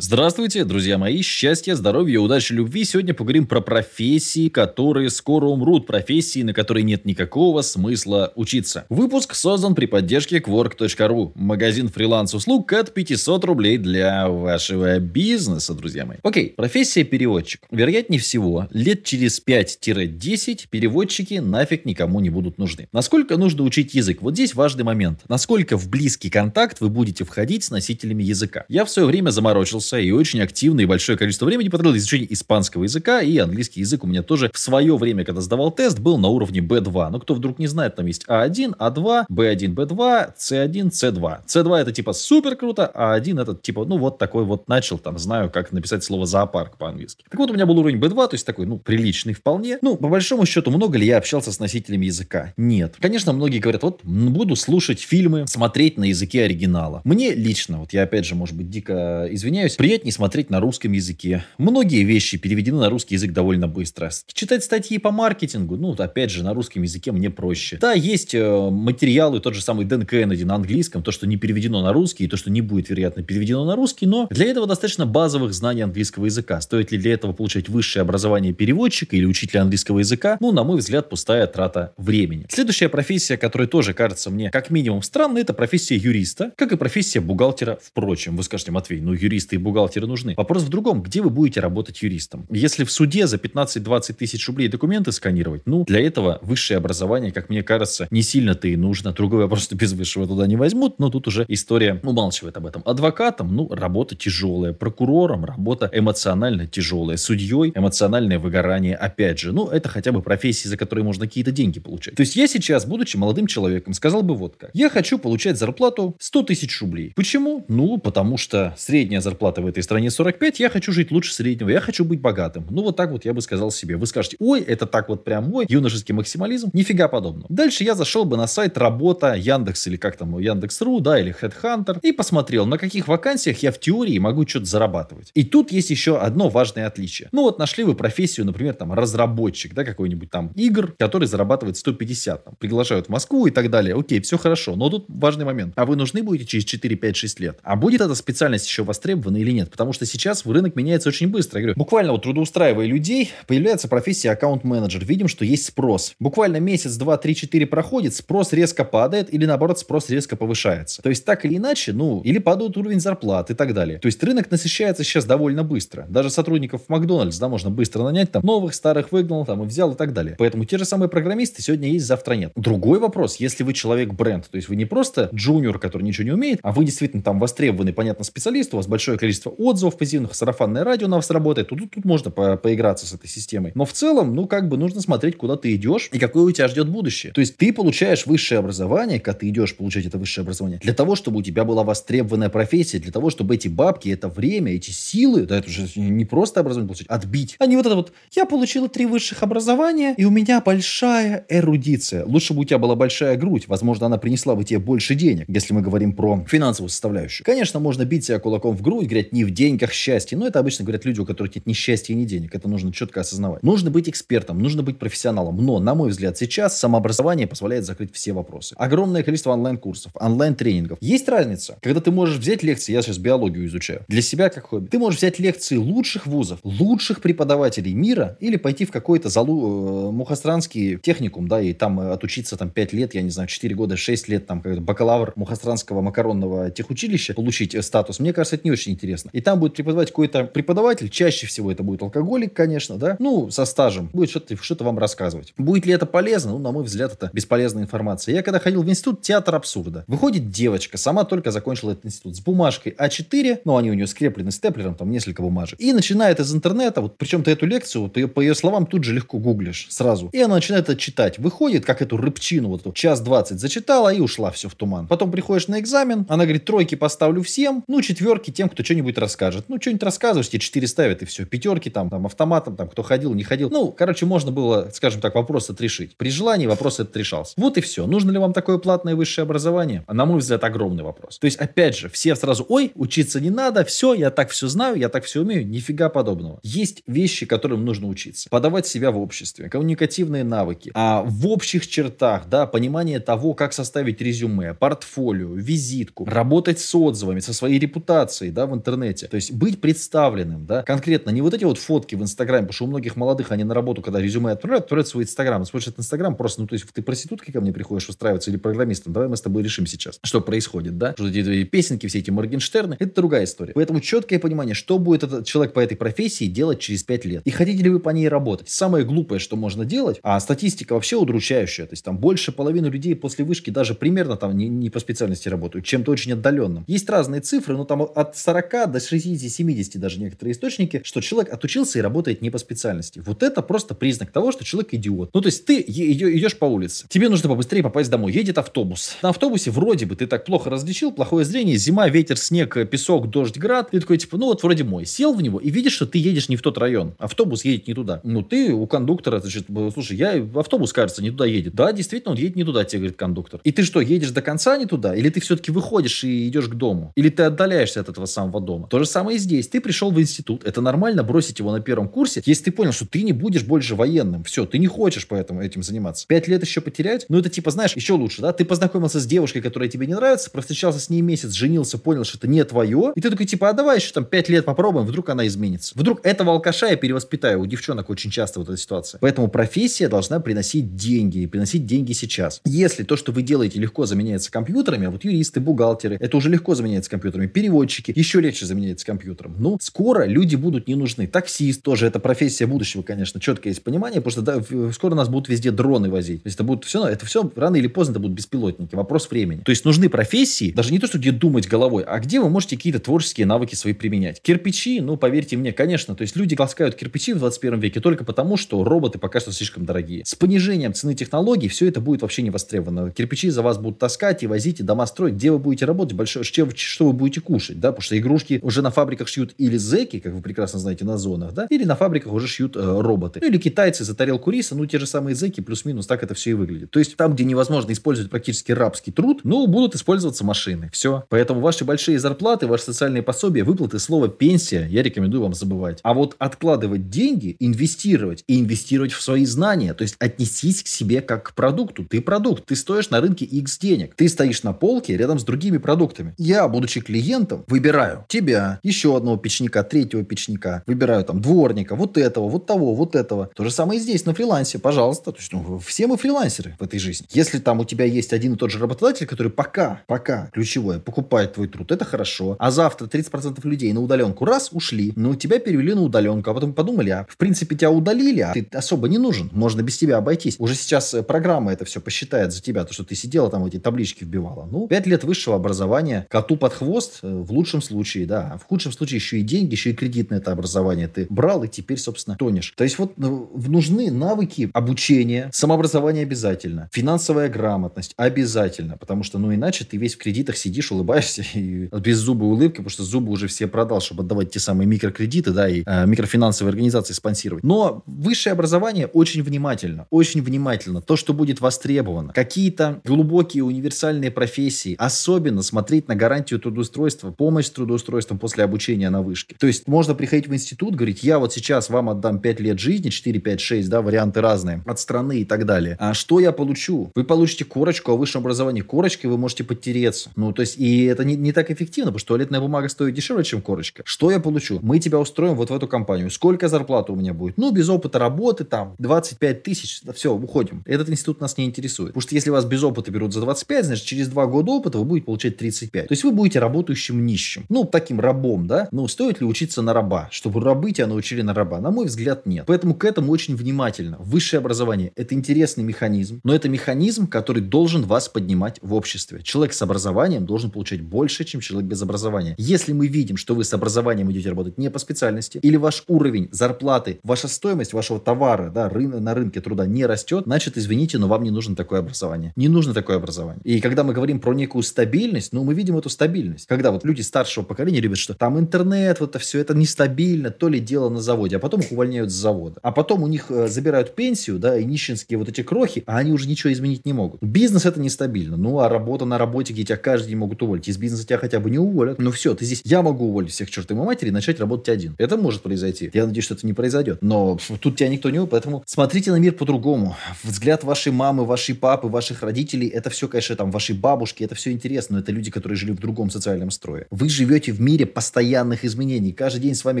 Здравствуйте, друзья мои, счастья, здоровья, удачи, любви. Сегодня поговорим про профессии, которые скоро умрут, профессии, на которые нет никакого смысла учиться. Выпуск создан при поддержке Quark.ru, магазин фриланс-услуг от 500 рублей для вашего бизнеса, друзья мои. Окей, профессия переводчик. Вероятнее всего, лет через 5-10 переводчики нафиг никому не будут нужны. Насколько нужно учить язык? Вот здесь важный момент. Насколько в близкий контакт вы будете входить с носителями языка. Я в свое время заморочился занимался и очень активно и большое количество времени потратил изучение испанского языка, и английский язык у меня тоже в свое время, когда сдавал тест, был на уровне B2. Но кто вдруг не знает, там есть А1, А2, B1, B2, C1, C2. C2 это типа супер круто, а А1 это типа, ну вот такой вот начал, там знаю, как написать слово зоопарк по-английски. Так вот, у меня был уровень B2, то есть такой, ну, приличный вполне. Ну, по большому счету, много ли я общался с носителями языка? Нет. Конечно, многие говорят, вот буду слушать фильмы, смотреть на языке оригинала. Мне лично, вот я опять же, может быть, дико извиняюсь, приятнее смотреть на русском языке. Многие вещи переведены на русский язык довольно быстро. Читать статьи по маркетингу, ну, опять же, на русском языке мне проще. Да, есть э, материалы, тот же самый Дэн Кеннеди на английском, то, что не переведено на русский, и то, что не будет, вероятно, переведено на русский, но для этого достаточно базовых знаний английского языка. Стоит ли для этого получать высшее образование переводчика или учителя английского языка? Ну, на мой взгляд, пустая трата времени. Следующая профессия, которая тоже кажется мне как минимум странной, это профессия юриста, как и профессия бухгалтера. Впрочем, вы скажете, Матвей, ну юристы и бухгалтеры нужны. Вопрос в другом. Где вы будете работать юристом? Если в суде за 15-20 тысяч рублей документы сканировать, ну, для этого высшее образование, как мне кажется, не сильно-то и нужно. Другой вопрос, что без высшего туда не возьмут, но тут уже история умалчивает об этом. Адвокатом, ну, работа тяжелая. Прокурором, работа эмоционально тяжелая. Судьей, эмоциональное выгорание, опять же. Ну, это хотя бы профессии, за которые можно какие-то деньги получать. То есть я сейчас, будучи молодым человеком, сказал бы вот как. Я хочу получать зарплату 100 тысяч рублей. Почему? Ну, потому что средняя зарплата в этой стране 45, я хочу жить лучше среднего, я хочу быть богатым. Ну, вот так вот я бы сказал себе. Вы скажете, ой, это так вот прям мой юношеский максимализм. Нифига подобного. Дальше я зашел бы на сайт работа Яндекс или как там, Яндекс.ру, да, или Headhunter, и посмотрел, на каких вакансиях я в теории могу что-то зарабатывать. И тут есть еще одно важное отличие. Ну, вот нашли вы профессию, например, там, разработчик, да, какой-нибудь там игр, который зарабатывает 150, там, приглашают в Москву и так далее. Окей, все хорошо, но тут важный момент. А вы нужны будете через 4, 5, 6 лет? А будет эта специальность еще востребована или нет? Потому что сейчас рынок меняется очень быстро. Я говорю, буквально вот трудоустраивая людей, появляется профессия аккаунт-менеджер. Видим, что есть спрос. Буквально месяц, два, три, четыре проходит, спрос резко падает или наоборот спрос резко повышается. То есть так или иначе, ну, или падает уровень зарплат и так далее. То есть рынок насыщается сейчас довольно быстро. Даже сотрудников Макдональдс, да, можно быстро нанять, там, новых, старых выгнал, там, и взял и так далее. Поэтому те же самые программисты сегодня есть, завтра нет. Другой вопрос, если вы человек-бренд, то есть вы не просто джуниор, который ничего не умеет, а вы действительно там востребованный, понятно, специалист, у вас большое количество отзывов, отзывов позитивных, сарафанное радио у нас работает, тут, тут можно по поиграться с этой системой. Но в целом, ну, как бы нужно смотреть, куда ты идешь и какое у тебя ждет будущее. То есть ты получаешь высшее образование, когда ты идешь получать это высшее образование, для того, чтобы у тебя была востребованная профессия, для того, чтобы эти бабки, это время, эти силы, да, это уже не просто образование получить, отбить. А вот это вот, я получила три высших образования, и у меня большая эрудиция. Лучше бы у тебя была большая грудь, возможно, она принесла бы тебе больше денег, если мы говорим про финансовую составляющую. Конечно, можно бить себя кулаком в грудь, говорить, не в день деньгах счастье. Но это обычно говорят люди, у которых нет ни счастья, ни денег. Это нужно четко осознавать. Нужно быть экспертом, нужно быть профессионалом. Но, на мой взгляд, сейчас самообразование позволяет закрыть все вопросы. Огромное количество онлайн-курсов, онлайн-тренингов. Есть разница, когда ты можешь взять лекции, я сейчас биологию изучаю, для себя как хобби. Ты можешь взять лекции лучших вузов, лучших преподавателей мира или пойти в какой-то залу, э, мухастранский техникум, да, и там э, отучиться там 5 лет, я не знаю, 4 года, 6 лет, там, как бакалавр мухастранского макаронного техучилища, получить э, статус. Мне кажется, это не очень интересно. И там будет преподавать какой-то преподаватель, чаще всего это будет алкоголик, конечно, да, ну, со стажем, будет что-то что вам рассказывать. Будет ли это полезно? Ну, на мой взгляд, это бесполезная информация. Я когда ходил в институт, театр абсурда. Выходит девочка, сама только закончила этот институт, с бумажкой А4, ну, они у нее скреплены степлером, там несколько бумажек, и начинает из интернета, вот причем ты эту лекцию, вот, по, ее, словам, тут же легко гуглишь сразу. И она начинает это читать. Выходит, как эту рыбчину, вот час двадцать зачитала и ушла все в туман. Потом приходишь на экзамен, она говорит, тройки поставлю всем, ну, четверки тем, кто что-нибудь расскажет ну, что-нибудь рассказываешь, тебе 4 ставят, и все. Пятерки там, там, автоматом, там, кто ходил, не ходил. Ну, короче, можно было, скажем так, вопрос отрешить. При желании вопрос этот решался. Вот и все. Нужно ли вам такое платное высшее образование? А на мой взгляд, огромный вопрос. То есть, опять же, все сразу, ой, учиться не надо, все, я так все знаю, я так все умею. Нифига подобного. Есть вещи, которым нужно учиться. Подавать себя в обществе, коммуникативные навыки. А в общих чертах, да, понимание того, как составить резюме, портфолио, визитку, работать с отзывами, со своей репутацией, да, в интернете интернете. То есть быть представленным, да, конкретно не вот эти вот фотки в Инстаграме, потому что у многих молодых они на работу, когда резюме отправляют, отправляют свой Инстаграм. Смотришь Инстаграм просто, ну, то есть ты проституткой ко мне приходишь устраиваться или программистом, давай мы с тобой решим сейчас, что происходит, да, что эти песенки, все эти Моргенштерны, это другая история. Поэтому четкое понимание, что будет этот человек по этой профессии делать через 5 лет. И хотите ли вы по ней работать? Самое глупое, что можно делать, а статистика вообще удручающая, то есть там больше половины людей после вышки даже примерно там не, не по специальности работают, чем-то очень отдаленным. Есть разные цифры, но там от 40 до 60-70 даже некоторые источники, что человек отучился и работает не по специальности. Вот это просто признак того, что человек идиот. Ну, то есть ты идешь по улице, тебе нужно побыстрее попасть домой, едет автобус. На автобусе вроде бы ты так плохо различил, плохое зрение, зима, ветер, снег, песок, дождь, град. Ты такой, типа, ну вот вроде мой. Сел в него и видишь, что ты едешь не в тот район. Автобус едет не туда. Ну, ты у кондуктора, значит, слушай, я, автобус, кажется, не туда едет. Да, действительно, он едет не туда, тебе говорит кондуктор. И ты что, едешь до конца не туда? Или ты все-таки выходишь и идешь к дому? Или ты отдаляешься от этого самого дома? То же самое и здесь. Ты пришел в институт. Это нормально бросить его на первом курсе, если ты понял, что ты не будешь больше военным. Все, ты не хочешь поэтому этим заниматься. Пять лет еще потерять? Ну, это типа, знаешь, еще лучше, да? Ты познакомился с девушкой, которая тебе не нравится, провстречался с ней месяц, женился, понял, что это не твое, и ты такой, типа, а давай еще там пять лет попробуем, вдруг она изменится. Вдруг этого алкаша я перевоспитаю. У девчонок очень часто вот эта ситуация. Поэтому профессия должна приносить деньги, и приносить деньги сейчас. Если то, что вы делаете, легко заменяется компьютерами, а вот юристы, бухгалтеры, это уже легко заменяется компьютерами, переводчики, еще легче заменяется компьютером. Ну, скоро люди будут не нужны. Таксист тоже, это профессия будущего, конечно, четко есть понимание, потому что да, скоро нас будут везде дроны возить. То есть это будет все, это все рано или поздно это будут беспилотники. Вопрос времени. То есть нужны профессии, даже не то, что где думать головой, а где вы можете какие-то творческие навыки свои применять. Кирпичи, ну, поверьте мне, конечно, то есть люди таскают кирпичи в 21 веке только потому, что роботы пока что слишком дорогие. С понижением цены технологий все это будет вообще не востребовано. Кирпичи за вас будут таскать и возить, и дома строить. Где вы будете работать, большое, что, вы будете кушать, да, потому что игрушки уже на фабриках шьют или зеки, как вы прекрасно знаете, на зонах, да, или на фабриках уже шьют э, роботы. Ну, или китайцы за тарелку риса, ну, те же самые зеки, плюс-минус, так это все и выглядит. То есть там, где невозможно использовать практически рабский труд, ну, будут использоваться машины. Все. Поэтому ваши большие зарплаты, ваши социальные пособия, выплаты, слово пенсия, я рекомендую вам забывать. А вот откладывать деньги, инвестировать и инвестировать в свои знания, то есть отнесись к себе как к продукту. Ты продукт, ты стоишь на рынке X денег. Ты стоишь на полке рядом с другими продуктами. Я, будучи клиентом, выбираю тебя, еще одного печника, третьего печника, выбираю там дворника, вот этого, вот того, вот этого. То же самое и здесь, на фрилансе, пожалуйста. То есть, ну, все мы фрилансеры в этой жизни. Если там у тебя есть один и тот же работодатель, который пока, пока, ключевое, покупает твой труд, это хорошо. А завтра 30% людей на удаленку раз ушли, но тебя перевели на удаленку, а потом подумали, а в принципе тебя удалили, а ты особо не нужен, можно без тебя обойтись. Уже сейчас э, программа это все посчитает за тебя, то, что ты сидела там эти таблички вбивала. Ну, 5 лет высшего образования, коту под хвост, э, в лучшем случае, да. А в худшем случае еще и деньги, еще и кредит на это образование ты брал, и теперь, собственно, тонешь. То есть вот ну, нужны навыки обучения, самообразование обязательно, финансовая грамотность обязательно, потому что, ну, иначе ты весь в кредитах сидишь, улыбаешься и без зубы улыбки, потому что зубы уже все продал, чтобы отдавать те самые микрокредиты, да, и э, микрофинансовые организации спонсировать. Но высшее образование очень внимательно, очень внимательно. То, что будет востребовано. Какие-то глубокие универсальные профессии. Особенно смотреть на гарантию трудоустройства, помощь с трудоустройством после обучения на вышке. То есть можно приходить в институт, говорить, я вот сейчас вам отдам 5 лет жизни, 4, 5, 6, да, варианты разные, от страны и так далее. А что я получу? Вы получите корочку о высшем образовании. Корочкой вы можете подтереться. Ну, то есть, и это не, не так эффективно, потому что туалетная бумага стоит дешевле, чем корочка. Что я получу? Мы тебя устроим вот в эту компанию. Сколько зарплата у меня будет? Ну, без опыта работы там 25 тысяч. Все, уходим. Этот институт нас не интересует. Потому что если вас без опыта берут за 25, значит, через 2 года опыта вы будете получать 35. То есть вы будете работающим нищим. Ну, таким рабом, да? Ну, стоит ли учиться на раба? Чтобы рабы тебя научили на раба? На мой взгляд, нет. Поэтому к этому очень внимательно. Высшее образование – это интересный механизм, но это механизм, который должен вас поднимать в обществе. Человек с образованием должен получать больше, чем человек без образования. Если мы видим, что вы с образованием идете работать не по специальности, или ваш уровень зарплаты, ваша стоимость вашего товара да, ры- на рынке труда не растет, значит, извините, но вам не нужно такое образование. Не нужно такое образование. И когда мы говорим про некую стабильность, ну, мы видим эту стабильность. Когда вот люди старшего поколения любят, что там интернет, вот это все, это нестабильно, то ли дело на заводе, а потом их увольняют с завода. А потом у них э, забирают пенсию, да, и нищенские вот эти крохи, а они уже ничего изменить не могут. Бизнес это нестабильно. Ну, а работа на работе, где тебя каждый день могут уволить. Из бизнеса тебя хотя бы не уволят. Ну все, ты здесь, я могу уволить всех чертовой матери и начать работать один. Это может произойти. Я надеюсь, что это не произойдет. Но тут тебя никто не уволит, поэтому смотрите на мир по-другому. Взгляд вашей мамы, вашей папы, ваших родителей, это все, конечно, там, вашей бабушки, это все интересно, но это люди, которые жили в другом социальном строе. Вы живете живете в мире постоянных изменений. Каждый день с вами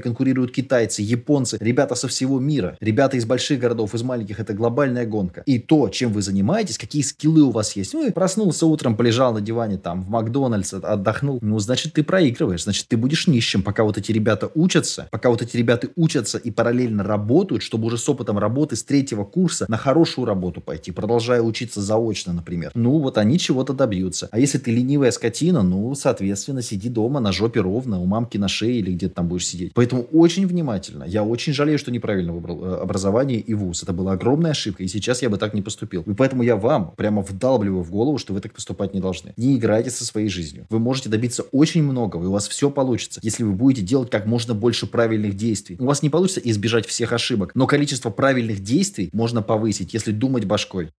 конкурируют китайцы, японцы, ребята со всего мира. Ребята из больших городов, из маленьких. Это глобальная гонка. И то, чем вы занимаетесь, какие скиллы у вас есть. Ну, и проснулся утром, полежал на диване там в Макдональдс, отдохнул. Ну, значит, ты проигрываешь. Значит, ты будешь нищим, пока вот эти ребята учатся, пока вот эти ребята учатся и параллельно работают, чтобы уже с опытом работы с третьего курса на хорошую работу пойти, продолжая учиться заочно, например. Ну, вот они чего-то добьются. А если ты ленивая скотина, ну, соответственно, сиди дома на жопе ровно, у мамки на шее или где-то там будешь сидеть. Поэтому очень внимательно. Я очень жалею, что неправильно выбрал э, образование и вуз. Это была огромная ошибка, и сейчас я бы так не поступил. И поэтому я вам прямо вдалбливаю в голову, что вы так поступать не должны. Не играйте со своей жизнью. Вы можете добиться очень многого, и у вас все получится, если вы будете делать как можно больше правильных действий. У вас не получится избежать всех ошибок, но количество правильных действий можно повысить, если думать башкой.